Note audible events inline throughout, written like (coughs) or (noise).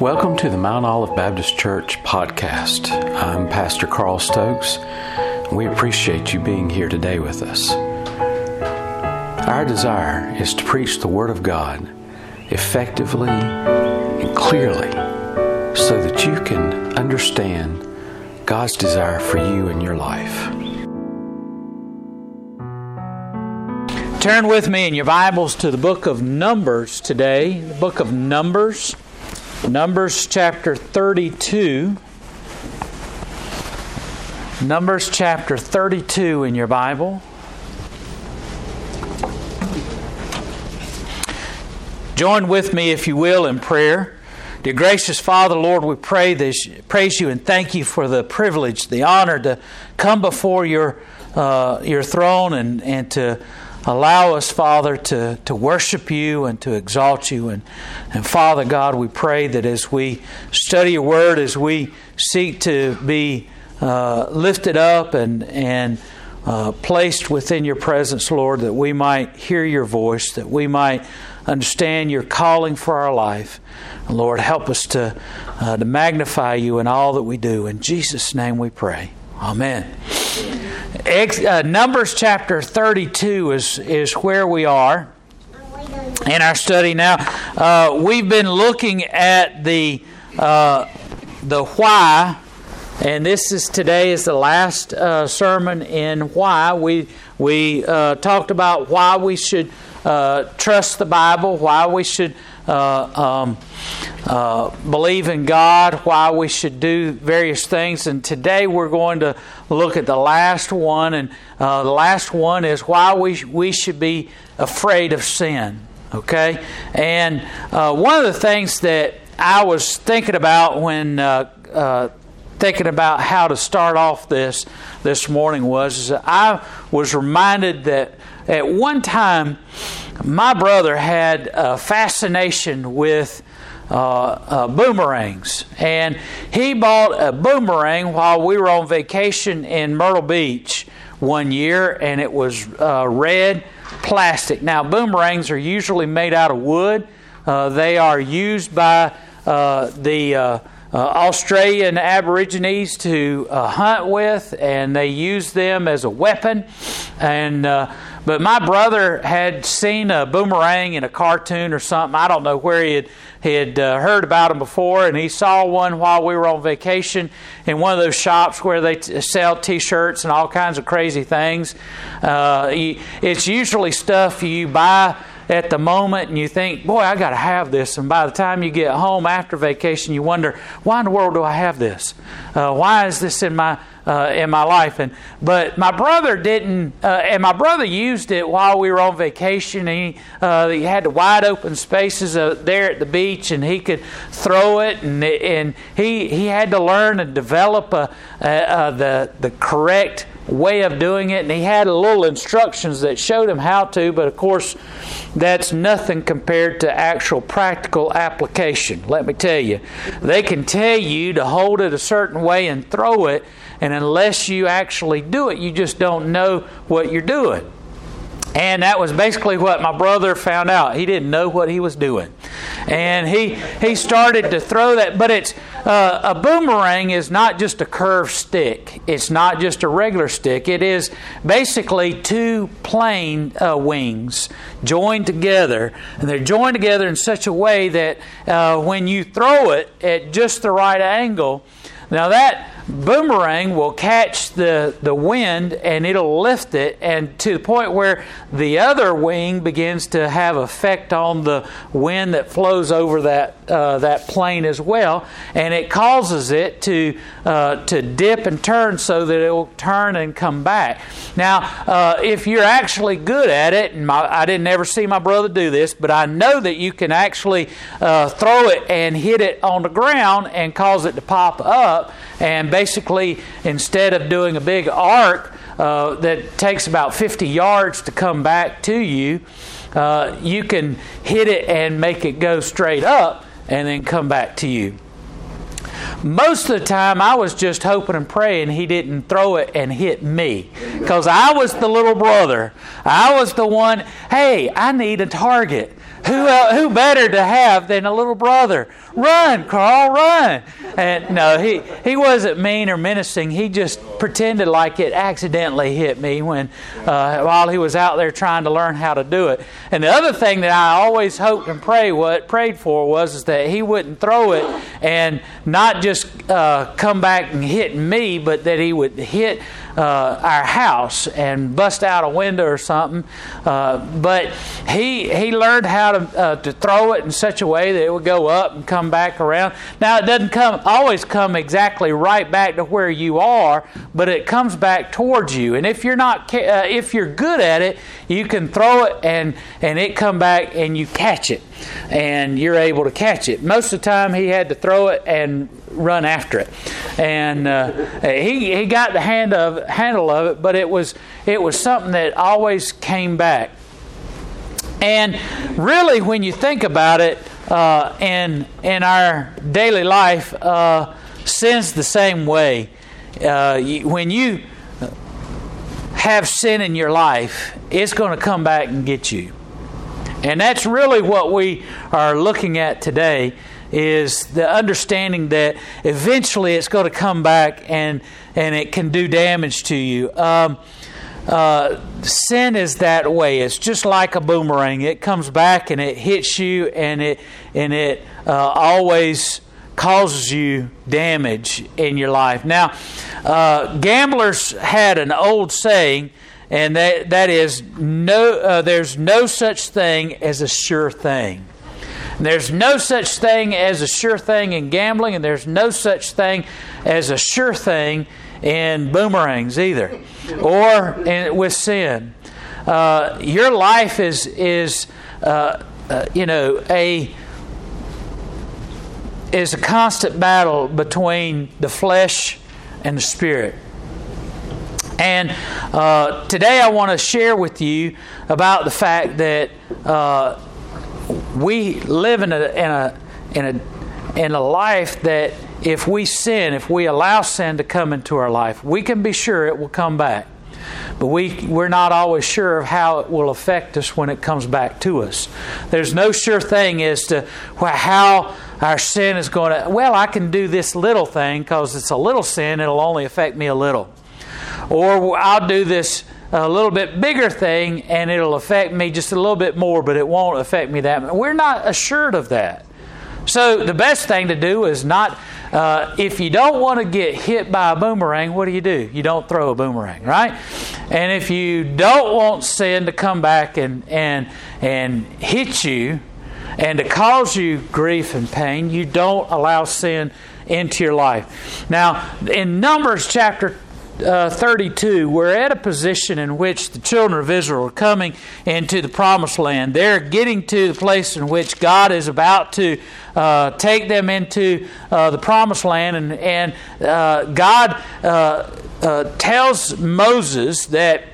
Welcome to the Mount Olive Baptist Church podcast. I'm Pastor Carl Stokes. We appreciate you being here today with us. Our desire is to preach the Word of God effectively and clearly so that you can understand God's desire for you in your life. Turn with me in your Bibles to the book of Numbers today, the book of Numbers. Numbers chapter 32. Numbers chapter 32 in your Bible. Join with me, if you will, in prayer. Dear gracious Father, Lord, we pray this, praise you and thank you for the privilege, the honor to come before your, uh, your throne and, and to allow us, Father, to, to worship you and to exalt you. And, and Father God, we pray that as we study your word, as we seek to be uh, lifted up and, and uh, placed within your presence, Lord, that we might hear your voice, that we might understand your calling for our life. And Lord, help us to, uh, to magnify you in all that we do. In Jesus' name we pray. Amen. Ex, uh, Numbers chapter 32 is, is where we are in our study now. Uh, we've been looking at the, uh, the why, and this is today is the last uh, sermon in why. We, we uh, talked about why we should uh, trust the Bible, why we should um, uh, believe in God, why we should do various things. And today we're going to look at the last one. And uh, the last one is why we, we should be afraid of sin. Okay? And uh, one of the things that I was thinking about when uh, uh, thinking about how to start off this this morning was I was reminded that at one time my brother had a fascination with uh, uh, boomerangs. And he bought a boomerang while we were on vacation in Myrtle Beach one year, and it was uh, red plastic. Now, boomerangs are usually made out of wood, uh, they are used by uh, the uh, Australian Aborigines to hunt with, and they use them as a weapon. And but my brother had seen a boomerang in a cartoon or something. I don't know where he had he had uh, heard about them before, and he saw one while we were on vacation in one of those shops where they t- sell T-shirts and all kinds of crazy things. Uh, he, it's usually stuff you buy at the moment and you think, boy, I got to have this. And by the time you get home after vacation, you wonder, why in the world do I have this? Uh, why is this in my uh, in my life. And but my brother didn't, uh, and my brother used it while we were on vacation. He uh, he had the wide open spaces uh, there at the beach, and he could throw it, and and he he had to learn and develop a, a, a the the correct way of doing it and he had a little instructions that showed him how to but of course that's nothing compared to actual practical application let me tell you they can tell you to hold it a certain way and throw it and unless you actually do it, you just don't know what you're doing. And that was basically what my brother found out. He didn't know what he was doing. And he, he started to throw that. But it's uh, a boomerang is not just a curved stick, it's not just a regular stick. It is basically two plane uh, wings joined together. And they're joined together in such a way that uh, when you throw it at just the right angle, now that boomerang will catch the, the wind and it'll lift it and to the point where the other wing begins to have effect on the wind that flows over that uh, that plane as well and it causes it to uh, to dip and turn so that it will turn and come back. Now uh, if you're actually good at it and my, I didn't ever see my brother do this but I know that you can actually uh, throw it and hit it on the ground and cause it to pop up and basically, instead of doing a big arc uh, that takes about 50 yards to come back to you, uh, you can hit it and make it go straight up and then come back to you. Most of the time, I was just hoping and praying he didn't throw it and hit me. Because I was the little brother. I was the one, hey, I need a target. who uh, who better to have than a little brother? Run, Carl, run! And no, he he wasn't mean or menacing. He just pretended like it accidentally hit me when uh, while he was out there trying to learn how to do it. And the other thing that I always hoped and prayed what prayed for was is that he wouldn't throw it and not just uh, come back and hit me, but that he would hit uh, our house and bust out a window or something. Uh, but he he learned how to uh, to throw it in such a way that it would go up and come back around. Now it doesn't come always come exactly right back to where you are, but it comes back towards you. And if you're not uh, if you're good at it, you can throw it and and it come back and you catch it and you're able to catch it. Most of the time, he had to throw it and run after it, and uh, he he got the hand of handle of it, but it was it was something that always came back. And really, when you think about it, uh, in in our daily life, uh, sin's the same way. Uh, when you have sin in your life, it's going to come back and get you. And that's really what we are looking at today is the understanding that eventually it's going to come back and and it can do damage to you. Um, uh, sin is that way. It's just like a boomerang. It comes back and it hits you, and it and it uh, always causes you damage in your life. Now, uh, gamblers had an old saying and that, that is no, uh, there's no such thing as a sure thing. There's no such thing as a sure thing in gambling, and there's no such thing as a sure thing in boomerangs either, or in, with sin. Uh, your life is is uh, uh, you know a is a constant battle between the flesh and the spirit. And uh, today I want to share with you about the fact that uh, we live in a, in a in a in a life that if we sin, if we allow sin to come into our life, we can be sure it will come back. But we, we're not always sure of how it will affect us when it comes back to us. There's no sure thing as to how our sin is going to, well, I can do this little thing because it's a little sin, it'll only affect me a little. Or I'll do this a little bit bigger thing and it'll affect me just a little bit more, but it won't affect me that much. We're not assured of that. So the best thing to do is not, uh, if you don't want to get hit by a boomerang, what do you do? You don't throw a boomerang, right? And if you don't want sin to come back and, and, and hit you and to cause you grief and pain, you don't allow sin into your life. Now, in Numbers chapter uh, 32, we're at a position in which the children of Israel are coming into the promised land. They're getting to the place in which God is about to uh, take them into uh, the promised land. And, and uh, God uh, uh, tells Moses that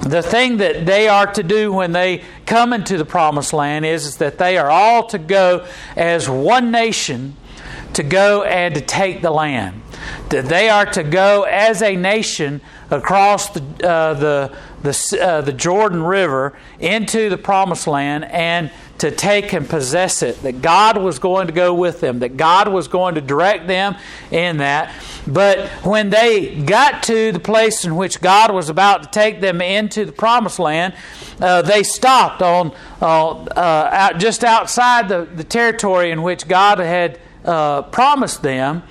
the thing that they are to do when they come into the promised land is, is that they are all to go as one nation to go and to take the land that they are to go as a nation across the, uh, the, the, uh, the Jordan River into the promised land and to take and possess it. That God was going to go with them, that God was going to direct them in that. But when they got to the place in which God was about to take them into the promised land, uh, they stopped on uh, out, just outside the, the territory in which God had uh, promised them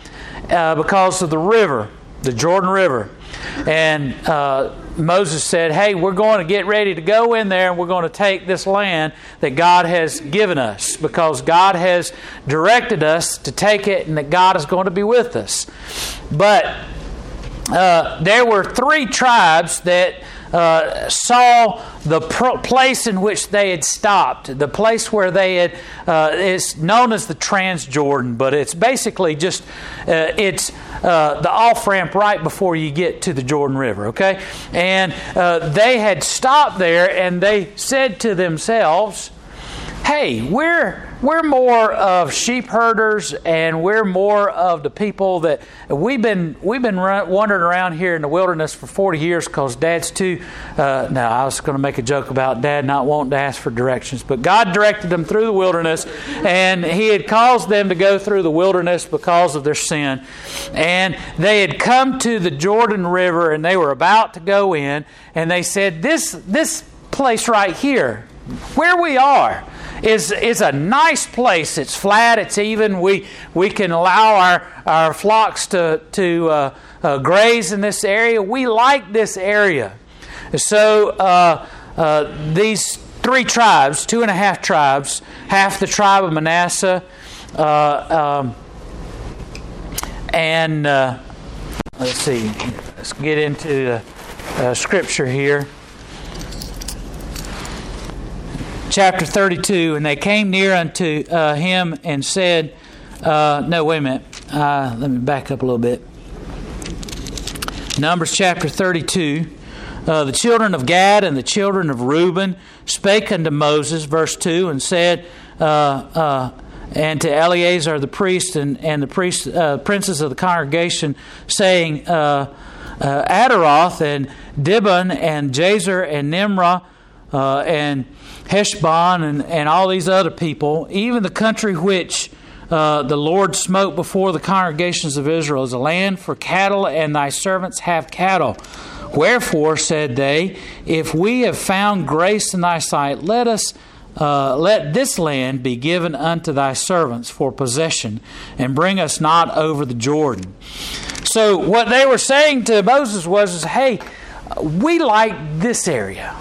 uh, because of the river, the Jordan River. And uh, Moses said, Hey, we're going to get ready to go in there and we're going to take this land that God has given us because God has directed us to take it and that God is going to be with us. But uh, there were three tribes that uh, saw the place in which they had stopped, the place where they had, uh, it's known as the Transjordan, but it's basically just, uh, it's uh, the off ramp right before you get to the Jordan River, okay? And uh, they had stopped there and they said to themselves, hey, we're we're more of sheep herders, and we're more of the people that we've been we've been run, wandering around here in the wilderness for forty years because Dad's too. Uh, now I was going to make a joke about Dad not wanting to ask for directions, but God directed them through the wilderness, and He had caused them to go through the wilderness because of their sin, and they had come to the Jordan River, and they were about to go in, and they said, "This this place right here, where we are." is is a nice place. It's flat. It's even. We we can allow our our flocks to to uh, uh, graze in this area. We like this area. So uh, uh these three tribes, two and a half tribes, half the tribe of Manasseh, uh, um, and uh, let's see. Let's get into scripture here. Chapter 32, and they came near unto uh, him and said, uh, No, wait a minute. Uh, let me back up a little bit. Numbers chapter 32. Uh, the children of Gad and the children of Reuben spake unto Moses, verse 2, and said, uh, uh, and to Eleazar the priest and, and the priest, princes of the congregation, saying, Ataroth and Dibon and Jazer and Nimrah and Heshbon and, and all these other people, even the country which uh, the Lord smote before the congregations of Israel is a land for cattle, and thy servants have cattle. Wherefore, said they, if we have found grace in thy sight, let us uh, let this land be given unto thy servants for possession, and bring us not over the Jordan. So, what they were saying to Moses was, hey, we like this area.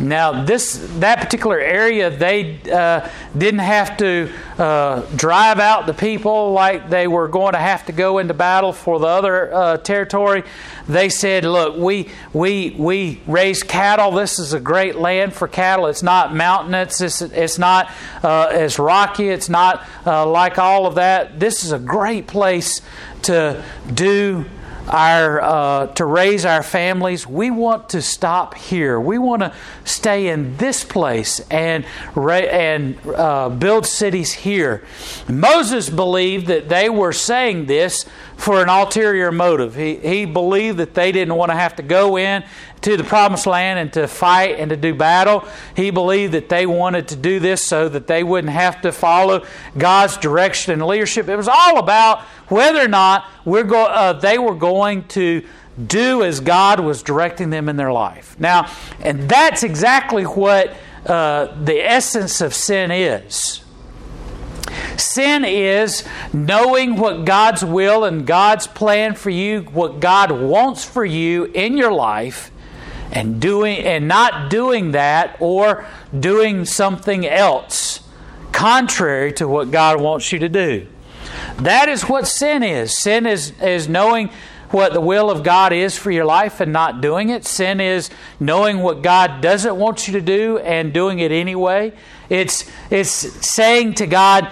Now, this that particular area, they uh, didn't have to uh, drive out the people like they were going to have to go into battle for the other uh, territory. They said, "Look, we we we raise cattle. This is a great land for cattle. It's not mountainous. It's, it's not uh, as rocky. It's not uh, like all of that. This is a great place to do." Our uh, to raise our families, we want to stop here. We want to stay in this place and and uh, build cities here. Moses believed that they were saying this for an ulterior motive. He he believed that they didn't want to have to go in to the promised land and to fight and to do battle. He believed that they wanted to do this so that they wouldn't have to follow God's direction and leadership. It was all about whether or not we're go- uh, they were going to do as God was directing them in their life. Now, and that's exactly what uh, the essence of sin is. Sin is knowing what God's will and God's plan for you, what God wants for you in your life, and doing and not doing that or doing something else contrary to what God wants you to do. That is what sin is. Sin is, is knowing what the will of God is for your life and not doing it. Sin is knowing what God doesn't want you to do and doing it anyway. It's, it's saying to God,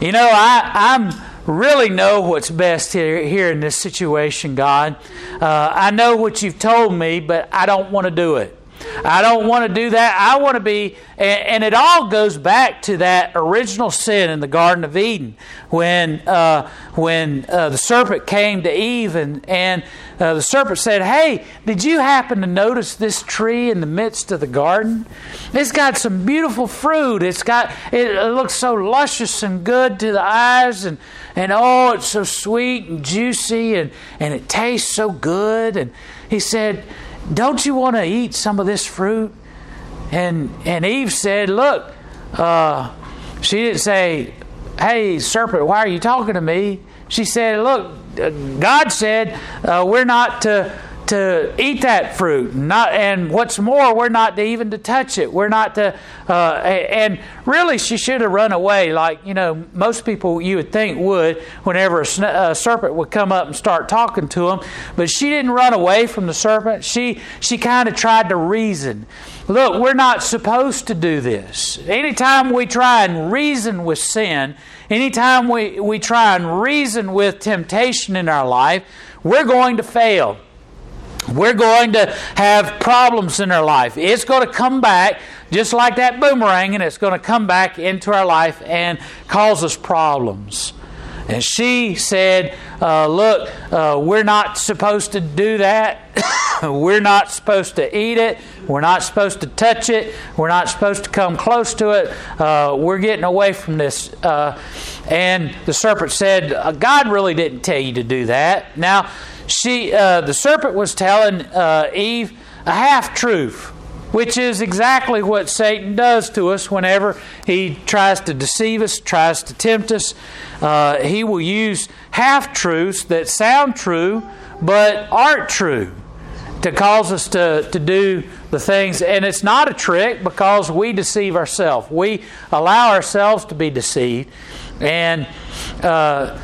you know, I, I'm really know what's best here, here in this situation, God. Uh, I know what you've told me, but I don't want to do it. I don't want to do that. I want to be, and, it all goes back to that original sin in the Garden of Eden when uh, when uh, the serpent came to Eve and and uh, the serpent said, "Hey, did you happen to notice this tree in the midst of the garden? It's got some beautiful fruit. It's got it, it looks so luscious and good to the eyes, and and oh, it's so sweet and juicy, and and it tastes so good." And he said don't you want to eat some of this fruit? And, and Eve said, Look, uh, she didn't say, Hey, serpent, why are you talking to me? She said, Look, uh, God said uh, we're not to to eat that fruit. Not, and what's more, we're not to even to touch it. We're not to. Uh, and really, she should have run away, like you know most people you would think would, whenever a, a serpent would come up and start talking to them. But she didn't run away from the serpent. She she kind of tried to reason. Look, we're not supposed to do this. Anytime we try and reason with sin, anytime we, we try and reason with temptation in our life, we're going to fail we're going to have problems in our life. It's going to come back just like that boomerang, and it's going to come back into our life and cause us problems. And she said, uh, Look, uh, we're not supposed to do that. (coughs) we're not supposed to eat it. We're not supposed to touch it. We're not supposed to come close to it. Uh, we're getting away from this. Uh, and the serpent said, uh, God really didn't tell you to do that. Now, she, uh, the serpent was telling Eve a half truth which is exactly what Satan does to us whenever he tries to deceive us, tries to tempt us. Uh, he will use half truths that sound true but aren't true to cause us to, to do the things. And it's not a trick because we deceive ourselves. We allow ourselves to be deceived. And uh,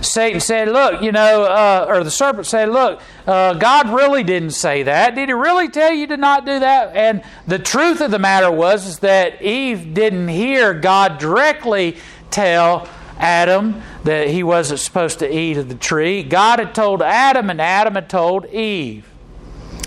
Satan said, Look, you know, uh, or the serpent said, Look, uh, God really didn't say that. Did he really tell you to not do that? And the truth of the matter was is that Eve didn't hear God directly tell Adam that he wasn't supposed to eat of the tree. God had told Adam, and Adam had told Eve.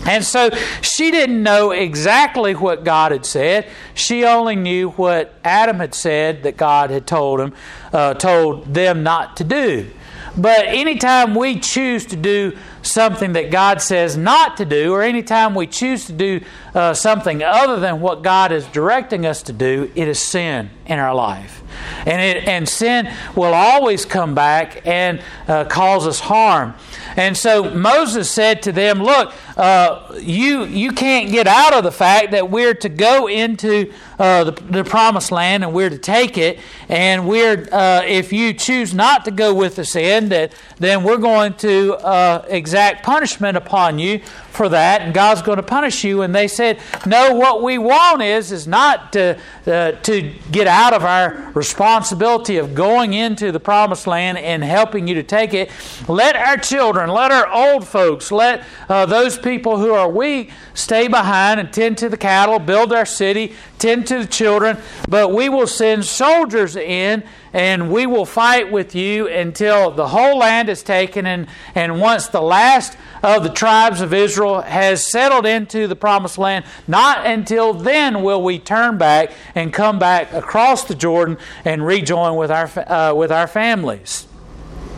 And so she didn't know exactly what God had said. She only knew what Adam had said that God had told him, uh, told them not to do. But anytime we choose to do something that God says not to do, or anytime we choose to do uh, something other than what God is directing us to do, it is sin in our life. And, it, and sin will always come back and uh, cause us harm. And so Moses said to them, Look, uh, you, you can't get out of the fact that we're to go into uh, the, the, promised land and we're to take it. And we're, uh, if you choose not to go with us in, that, then we're going to uh, exact punishment upon you for that, and God's going to punish you. And they said, No, what we want is is not to uh, to get out of our responsibility of going into the promised land and helping you to take it. Let our children, let our old folks, let uh, those people who are weak stay behind and tend to the cattle, build our city, tend to the children. But we will send soldiers in and we will fight with you until the whole land is taken and, and once the last of the tribes of Israel has settled into the promised land, not until then will we turn back and come back across the Jordan and rejoin with our, uh, with our families.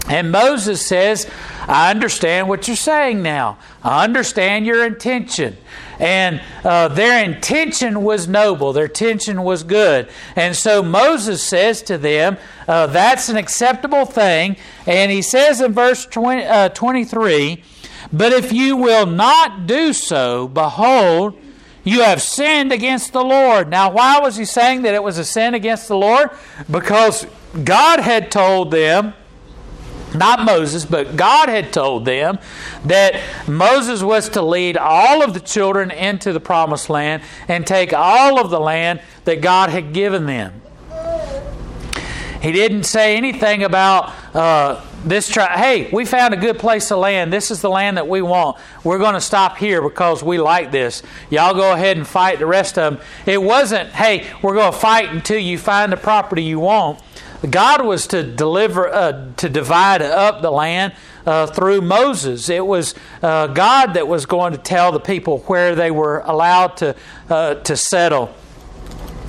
And Moses says, I understand what you're saying now. I understand your intention. And uh, their intention was noble, their intention was good. And so Moses says to them, uh, That's an acceptable thing. And he says in verse 20, uh, 23, But if you will not do so, behold, you have sinned against the Lord. Now, why was he saying that it was a sin against the Lord? Because God had told them not Moses, but God had told them that Moses was to lead all of the children into the promised land and take all of the land that God had given them. He didn't say anything about uh, this. Tri- hey, we found a good place to land. This is the land that we want. We're going to stop here because we like this. Y'all go ahead and fight the rest of them. It wasn't, hey, we're going to fight until you find the property you want. God was to deliver, uh, to divide up the land uh, through Moses. It was uh, God that was going to tell the people where they were allowed to uh, to settle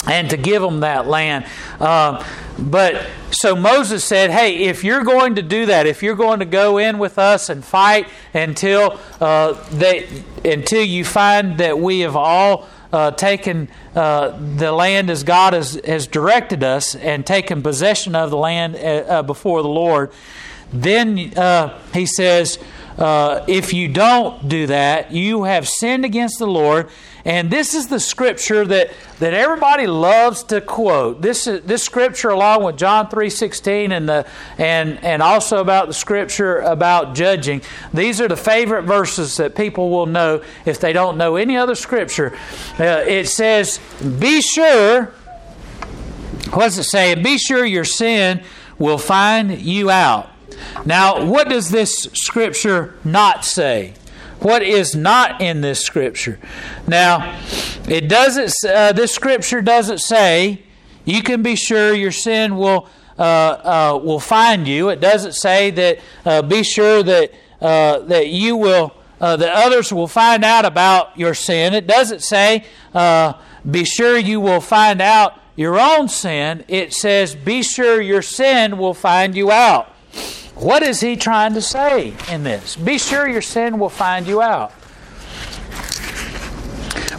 and to give them that land. Um, but so Moses said, "Hey, if you're going to do that, if you're going to go in with us and fight until uh, they, until you find that we have all." uh, taken uh, the land as God has, has directed us and taken possession of the land uh, uh before the Lord, then uh, he says, uh, if you don't do that, you have sinned against the Lord. And this is the scripture that, that everybody loves to quote. This this scripture, along with John three sixteen and the and and also about the scripture about judging. These are the favorite verses that people will know if they don't know any other scripture. Uh, it says, "Be sure." What does it say? Be sure your sin will find you out. Now, what does this scripture not say? What is not in this scripture? Now, it doesn't. Uh, this scripture doesn't say you can be sure your sin will uh, uh, will find you. It doesn't say that. Uh, be sure that uh, that you will uh, that others will find out about your sin. It doesn't say, be sure you will find out your own sin. It says, be sure your sin will find you out. What is he trying to say in this? Be sure your sin will find you out.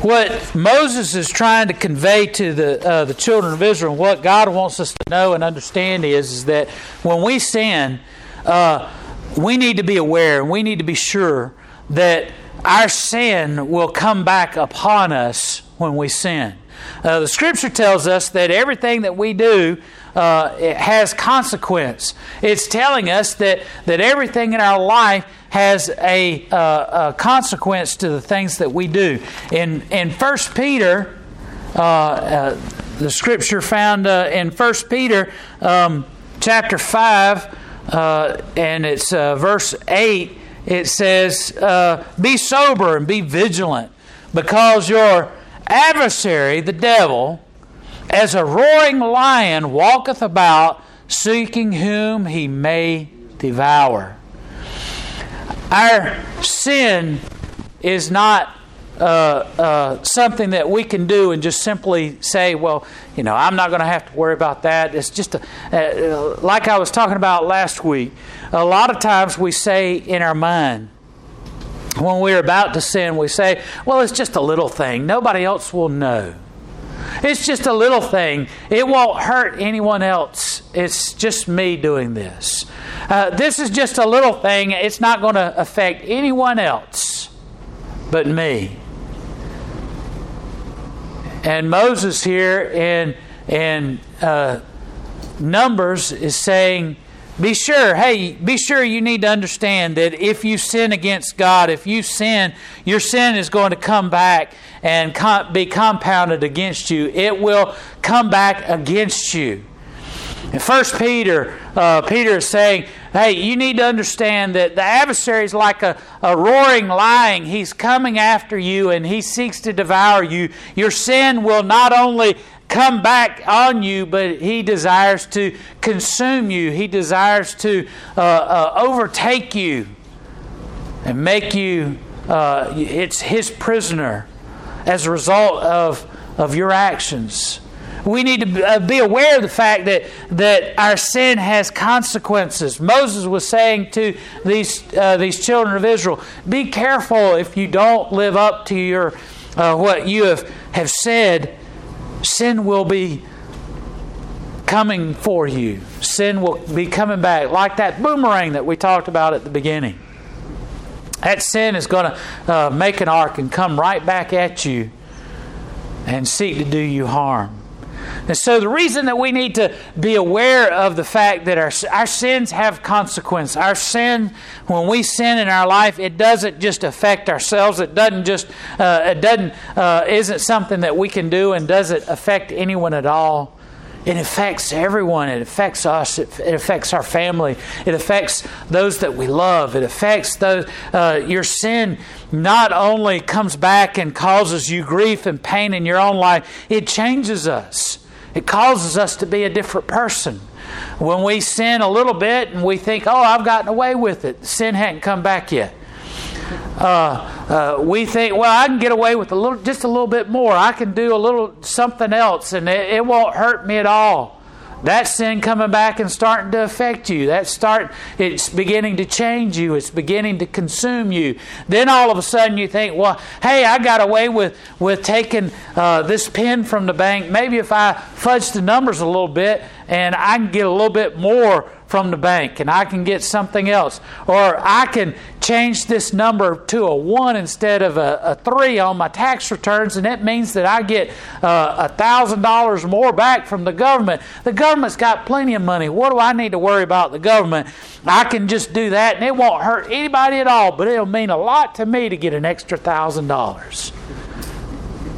What Moses is trying to convey to the uh, the children of Israel, what God wants us to know and understand is, is that when we sin, uh, we need to be aware and we need to be sure that our sin will come back upon us when we sin. Uh, the Scripture tells us that everything that we do uh, it has consequence. It's telling us that, that everything in our life has a, uh, a consequence to the things that we do. In, in 1 Peter, uh, uh, the scripture found uh, in 1 Peter um, chapter 5, uh, and it's verse 8, it says, Be sober and be vigilant, because your adversary, the devil, as a roaring lion walketh about, seeking whom he may devour. Our sin is not uh, uh, something that we can do and just simply say, well, you know, I'm not going to have to worry about that. It's just a, uh, like I was talking about last week. A lot of times we say in our mind, when we're about to sin, we say, well, it's just a little thing. Nobody else will know. It's just a little thing. It won't hurt anyone else. It's just me doing this. Uh, this is just a little thing. It's not going to affect anyone else but me. And Moses here in in uh, Numbers is saying, be sure, hey, be sure you need to understand that if you sin against God, if you sin, your sin is going to come back and be compounded against you. It will come back against you. In First Peter, uh, Peter is saying, "Hey, you need to understand that the adversary is like a, a roaring lion. He's coming after you, and he seeks to devour you. Your sin will not only come back on you, but he desires to consume you. He desires to uh, uh, overtake you and make you uh, it's his prisoner as a result of, of your actions. We need to uh, be aware of the fact that, that our sin has consequences. Moses was saying to these, uh, these children of Israel, Be careful if you don't live up to your, uh, what you have, have said sin will be coming for you. Sin will be coming back, like that boomerang that we talked about at the beginning. That sin is going to uh, make an arc and come right back at you and seek to do you harm. And so, the reason that we need to be aware of the fact that our, our sins have consequence, our sin, when we sin in our life, it doesn't just affect ourselves. It doesn't just, uh, it doesn't, uh, isn't something that we can do and doesn't affect anyone at all. It affects everyone. It affects us. It, affects our family. It affects those that we love. It affects those. Uh, your sin not only comes back and causes you grief and pain in your own life, it changes us. It causes us to be a different person. When we sin a little bit and we think, oh, I've gotten away with it, sin hadn't come back yet. Uh, uh, we think, well, I can get away with a little, just a little bit more. I can do a little something else, and it, it won't hurt me at all. That sin coming back and starting to affect you. That start it's beginning to change you. It's beginning to consume you. Then all of a sudden you think, well, hey, I got away with with taking uh, this pen from the bank. Maybe if I fudge the numbers a little bit and I can get a little bit more from the bank and I can get something else. Or I can change this number to a 1 instead of a, a 3 on my tax returns, and that means that I get uh, a $1,000 more back from the government. The government's got plenty of money. What do I need to worry about the government? I can just do that, and it won't hurt anybody at all, but it'll mean a lot to me to get an extra $1,000.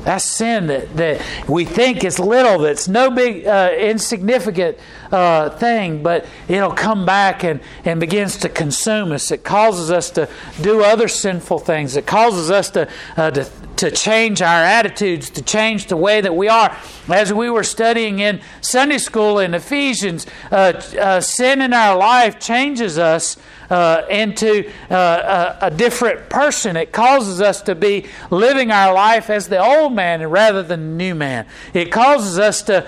That's sin that, that we think is little, that's no big, uh, insignificant uh, thing, but it'll come back and, and begins to consume us. It causes us to do other sinful things. It causes us to, uh, to to change our attitudes, to change the way that we are. As we were studying in Sunday school in Ephesians, uh, uh, sin in our life changes us uh, into uh, a, a, different person. It causes us to be living our life as the old man rather than the new man. It causes us to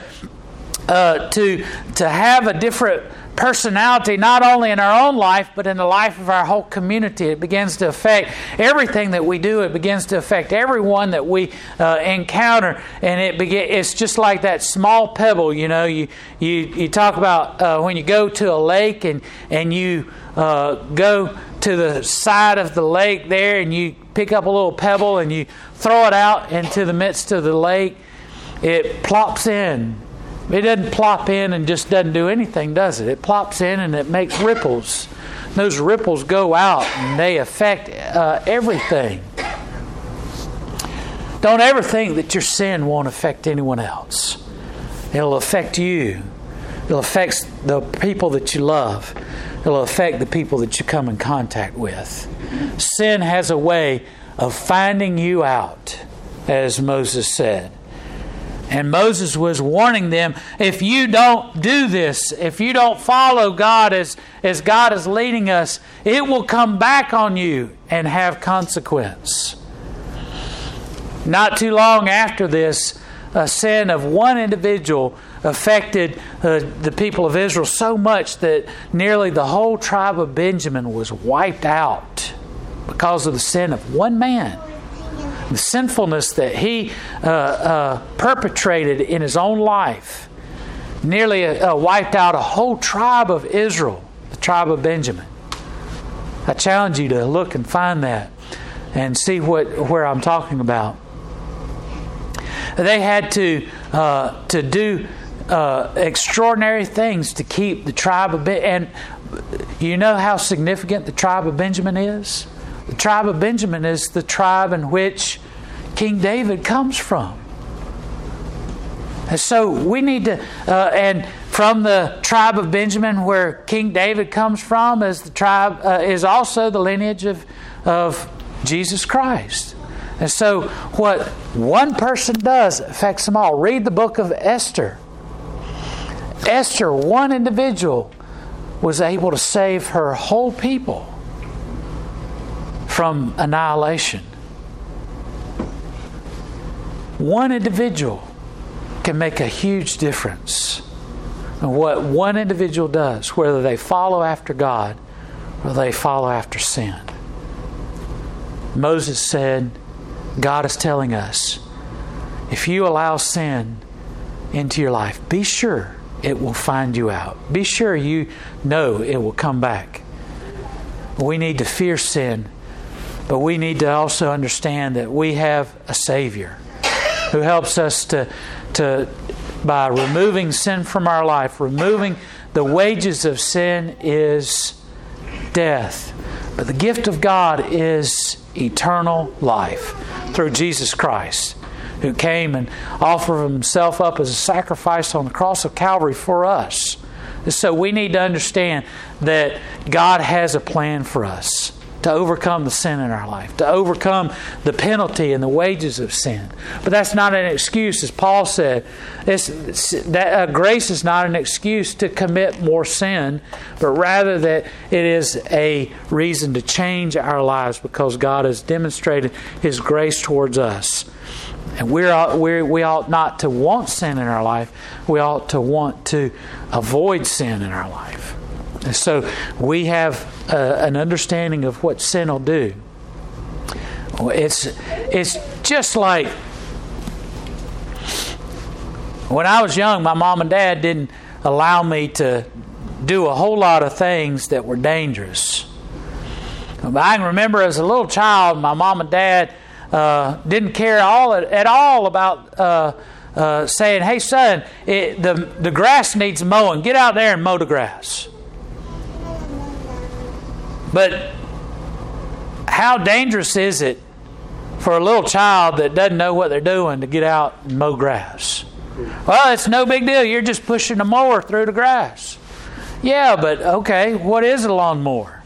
uh, to to have a different personality not only in our own life but in the life of our whole community. It begins to affect everything that we do. It begins to affect everyone that we uh, encounter. And it begin, it's just like that small pebble you know. You you, you talk about uh, when you go to a lake and and you uh, go to the side of the lake there and you pick up a little pebble and you throw it out into the midst of the lake it plops in it doesn't plop in and just doesn't do anything, does it? It plops in and it makes ripples. Those ripples go out and they affect uh, everything. Don't ever think that your sin won't affect anyone else. It'll affect you. It'll affect the people that you love. It'll affect the people that you come in contact with. Sin has a way of finding you out, as Moses said. And Moses was warning them if you don't do this, if you don't follow God as, as God is leading us, it will come back on you and have consequence. Not too long after this, a sin of one individual affected uh, the people of Israel so much that nearly the whole tribe of Benjamin was wiped out because of the sin of one man the sinfulness that he uh, uh, perpetrated in his own life nearly uh, wiped out a whole tribe of Israel, the tribe of Benjamin. I challenge you to look and find that and see what where I'm talking about. They had to uh, to do uh, extraordinary things to keep the tribe of and you know how significant the tribe of Benjamin is. The tribe of Benjamin is the tribe in which King David comes from. And so we need to, uh, and from the tribe of Benjamin, where King David comes from, is the tribe uh, is also the lineage of of Jesus Christ. And so, what one person does affects them all. Read the book of Esther. Esther, one individual, was able to save her whole people from annihilation. One individual can make a huge difference in what one individual does, whether they follow after God or they follow after sin. Moses said, God is telling us, if you allow sin into your life, be sure it will find you out. Be sure you know it will come back. We need to fear sin but we need to also understand that we have a Savior who helps us to, to by removing sin from our life, removing the wages of sin is death. But the gift of God is eternal life through Jesus Christ, who came and offered himself up as a sacrifice on the cross of Calvary for us. So we need to understand that God has a plan for us to overcome the sin in our life, to overcome the penalty and the wages of sin. But that's not an excuse, as Paul said. that, uh, grace is not an excuse to commit more sin, but rather that it is a reason to change our lives because God has demonstrated His grace towards us. And we're, we ought not to want sin in our life, we ought to want to avoid sin in our life. So we have uh, an understanding of what sin will do. It's, it's just like when I was young, my mom and dad didn't allow me to do a whole lot of things that were dangerous. I can remember as a little child, my mom and dad uh, didn't care all at all about uh, uh, saying, "Hey, son, it, the the grass needs mowing. Get out there and mow the grass." But how dangerous is it for a little child that doesn't know what they're doing to get out and mow grass? Well, it's no big deal. You're just pushing a mower through the grass. Yeah, but okay, what is a lawnmower?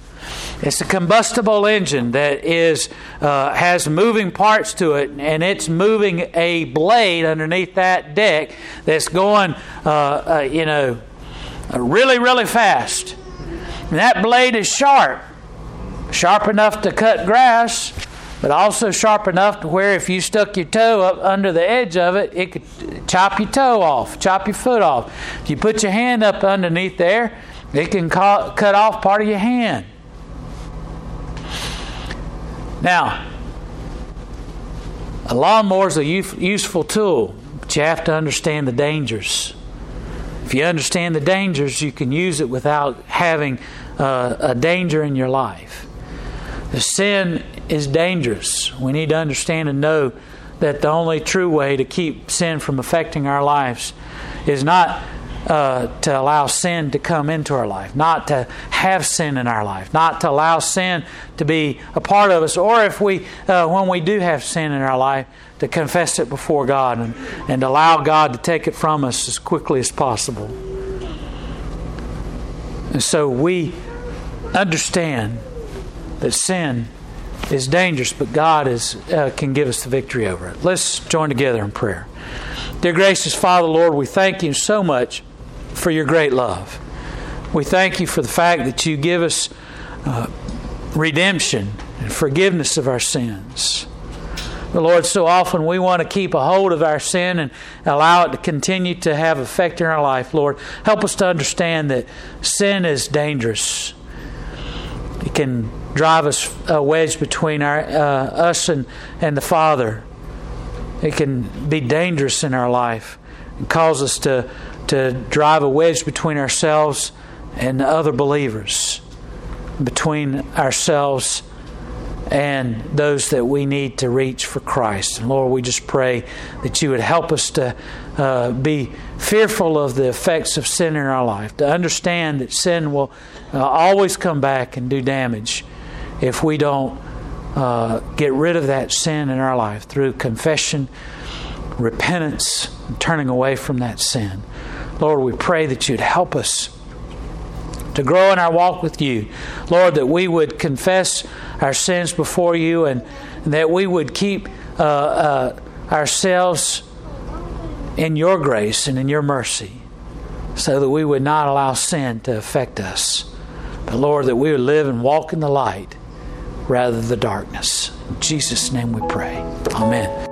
It's a combustible engine that is uh, has moving parts to it, and it's moving a blade underneath that deck that's going, uh, uh, you know, really, really fast. And that blade is sharp, sharp enough to cut grass, but also sharp enough to where if you stuck your toe up under the edge of it, it could chop your toe off, chop your foot off. If you put your hand up underneath there, it can cut off part of your hand. Now, a lawnmower is a useful tool, but you have to understand the dangers. If you understand the dangers, you can use it without having uh, a danger in your life. The sin is dangerous. We need to understand and know that the only true way to keep sin from affecting our lives is not uh, to allow sin to come into our life, not to have sin in our life, not to allow sin to be a part of us, or if we, uh, when we do have sin in our life, to confess it before God and, and allow God to take it from us as quickly as possible. And so we understand that sin is dangerous, but God is, uh, can give us the victory over it. Let's join together in prayer. Dear gracious Father, Lord, we thank you so much for your great love. We thank you for the fact that you give us uh, redemption and forgiveness of our sins. But Lord, so often we want to keep a hold of our sin and allow it to continue to have effect in our life. Lord, help us to understand that sin is dangerous. It can drive us a wedge between our, uh, us and, and the Father. It can be dangerous in our life and cause us to to drive a wedge between ourselves and other believers, between ourselves and those that we need to reach for Christ. And Lord, we just pray that you would help us to uh, be fearful of the effects of sin in our life, to understand that sin will uh, always come back and do damage if we don't uh, get rid of that sin in our life through confession, repentance, and turning away from that sin. Lord, we pray that you'd help us to grow in our walk with you. Lord, that we would confess our sins before you and that we would keep uh, uh, ourselves in your grace and in your mercy so that we would not allow sin to affect us. But Lord, that we would live and walk in the light rather than the darkness. In Jesus' name we pray. Amen.